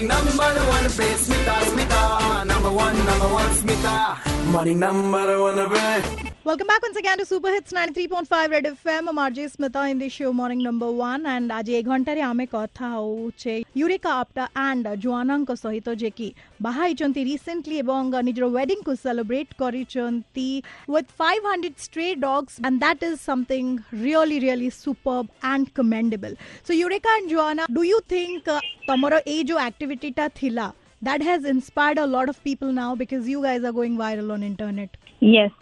Morning number one Smita, Smita. Number one, number one, Smita. Morning number one bed. Welcome back once again to Super Hits 93.5 Red FM. I'm Smita in this show Morning Number One, and today one hour I am talking about Eureka Apta and Joanna's story. So, Jeki, Bahai Chanti recently, Bonga, Nijro wedding ko celebrate Kori Chanti with 500 stray dogs, and that is something really, really superb and commendable. So, Eureka and Joanna, do you think uh, ତମର ଏଇ ଯୋଉ ଆକ୍ଟିଭିଟିଟା ଥିଲା that has inspired a lot of people now because you guys are going viral on internet. Yes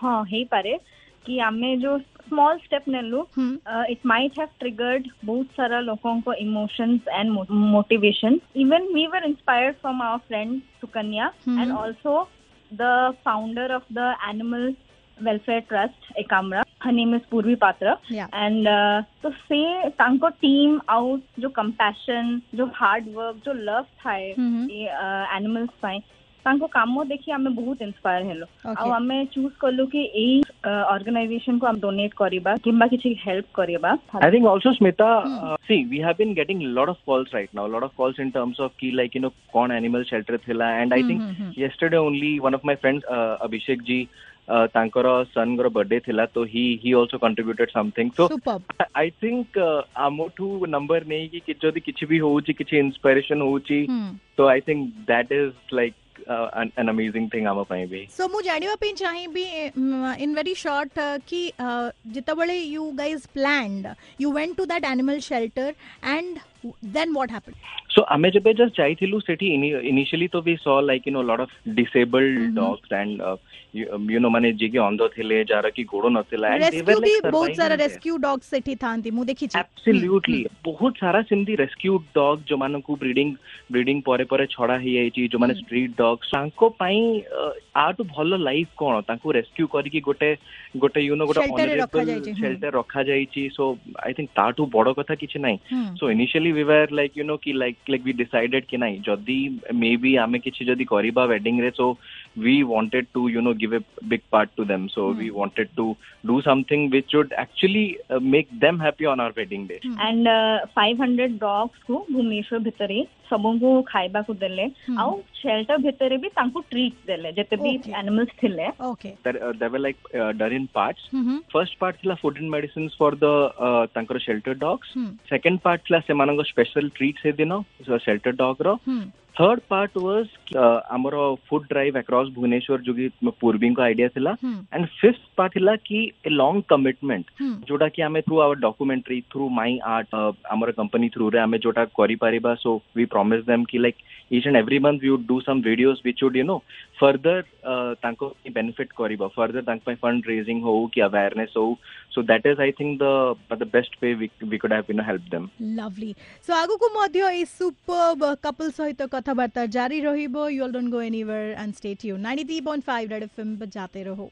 ହଁ ହେଇପାରେ କି ଆମେ ଯୋଉ small step ନେଲୁ Hmm. It might have triggered ବହୁତ ସାରା ଲୋକଙ୍କ emotions and motivation even we were inspired from our friend Sukanya Hmm. and also the founder of the animal welfare trust ekamra her name is purvi patra Yeah. and uh, तो से ତାଙ୍କ team ଆଉ ଯୋଉ compassion ଯୋଉ hard work ଯୋଉ love ଥାଏ Mhm. ଏ animals ପାଇଁ ତାଙ୍କ କାମ ଦେଖି ଆମେ ବହୁତ ଇନ୍ସପାୟାର ହେଲୁ Okay. ଆଉ ଆମେ ଚୁଜ୍ କଲୁ କି ଏଇ ଅର୍ଗାନାଇଜେସନ କୁ ଆମେ ଡୋନେଟ୍ କରିବା କିମ୍ବା କିଛି ହେଲ୍ପ କରିବା I think also Smita, uh, see, we have been getting a lot of calls right now, a lot of calls in terms of key like you know, con animal shelter thila, and I Hmm, think hmm, hmm. yesterday only one of my friends, uh, Abhishek ji, uh, ତାଙ୍କର son ଙ୍କର birthday ଥିଲା ତ he he also contributed something. So Superb. I- I think uh, ଆମଠୁ number ନେଇକି କି ଯଦି କିଛି ବି ହଉଛି କିଛି ଇନ୍ସପାଇରେସନ ହଉଛି Hmm. ତ I think that is like uh, an, an amazing thing ଆମ ପାଇଁ ବି. ସୋ ମୁଁ ଜାଣିବା ପାଇଁ ଚାହିଁବି ଇନ୍ ଭେରି ସର୍ଟ କି uh, ଯେତେବେଳେ you guys planned you went to that animal shelter and then what happened? So Amejabe just Jai Thilu city initially so we saw like you know a lot of disabled mm-hmm. dogs and uh, you, um, you know माने जिगे अंधो थिले Zara की गोड़ो नथिला and they were like बहुत सारा rescue dogs सेठी थांती मु देखि छी absolutely बहुत सारा सिंधी रेस्क्यू डॉग जो मानन को ब्रीडिंग ब्रीडिंग परे परे छड़ा हे जाईची जो माने स्ट्रीट हम्म। डॉग तांको पाई uh, आटु तो भलो लाइफ कोन तांको रेस्क्यू करके गोटे गोटे यू नो गोटे ऑनरेबल शेल्टर रखा जाईची सो आई थिंक ताटु बड़ कथा किछ नाही। So initially Hmm. We were like you know ki like like we decided ki nahi jodi maybe ame kichi jodi kariba wedding re so we wanted to you know give a big part to them. So we hmm. wanted to do something which would actually uh, make them happy on our wedding day. Hmm. And uh, 500 dogs ko bhumeshwar bhitare sabungu shelter bhitare bhi tanku treat dele jete bhi animals thile okay. There, uh, there were like uh, parts. Mm-hmm. First part thila food and medicines for the uh, tankara shelter dogs. Mm-hmm. second part thila semanango special treats he dino so shelter dog. Third part was आमर food drive across Bhubaneswar जो कि पूर्वी idea था and fifth part है कि a long commitment जोटा कि आम through our documentary through my art आम कंपनी थ्रू रे आम जोटा करी पारिबा सो वी प्रॉमिस देम कि like each and every month we would do some videos which would you know further तांको बेनिफिट करिबा फर्दर तांको फंड रेजिंग हो कि अवेयरनेस हो। So that is I think the the best way we could have been help them lovely so आगो को मध्य ए superb couple सहित কথাবার্তা জারি রহিব y'all don't go anywhere and stay tube ninety three point five Red F M বাজাতে রহো